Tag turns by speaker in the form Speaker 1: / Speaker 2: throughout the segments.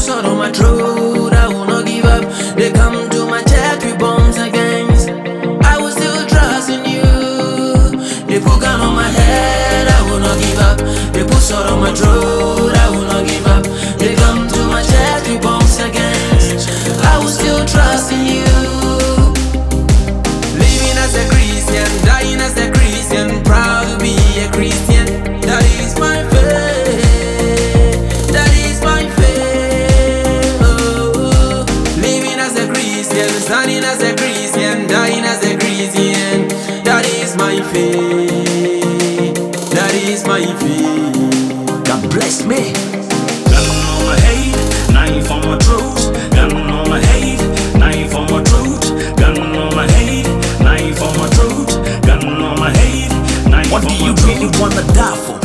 Speaker 1: sword on my throat, I will not give up. They come to my chair with bombs and gangs. I will still trust in
Speaker 2: you. They put
Speaker 3: gun on my head, I will not give up. They put sword on my throat. That is my
Speaker 2: faith. God bless me.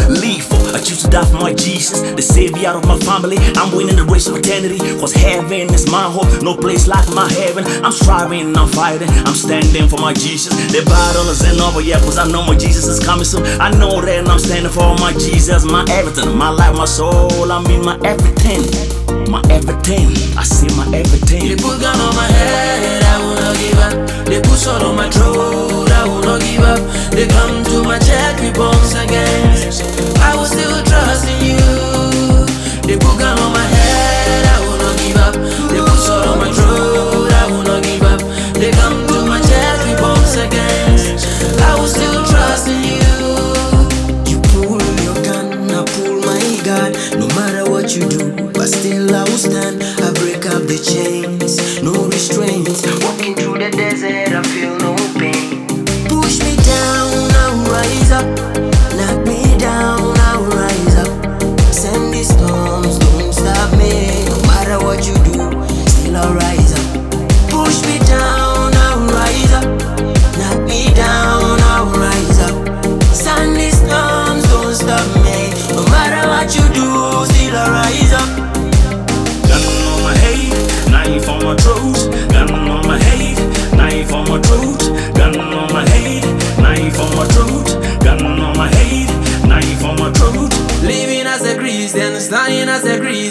Speaker 2: Leave for? I choose to die for my Jesus, the savior of my family. I'm winning the race of eternity. Cause heaven is my home, no place like my heaven. I'm striving, I'm fighting, I'm standing for my Jesus. The battle isn't over yet, cause I know my Jesus is coming soon. I know that I'm standing for my Jesus, my everything, my life, my soul. I mean, my everything, my everything. I see my everything.
Speaker 1: They put gun on my head, I will not give up. They put sword on my throat, I will not give up. They come still
Speaker 4: I will stand.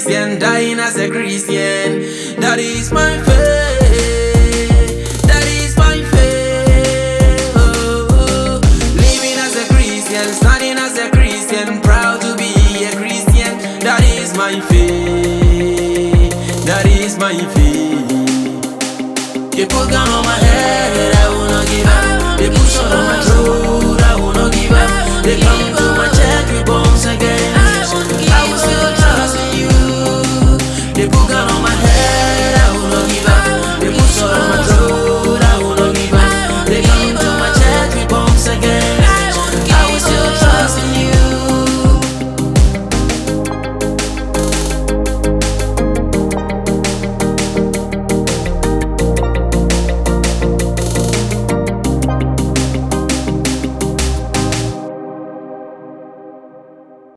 Speaker 1: Christian, dying as a Christian. That is my faith. That is my faith. Oh, oh. Living as a Christian, standing as a Christian, proud to be a Christian. That is my faith. That is my faith. They put gun on my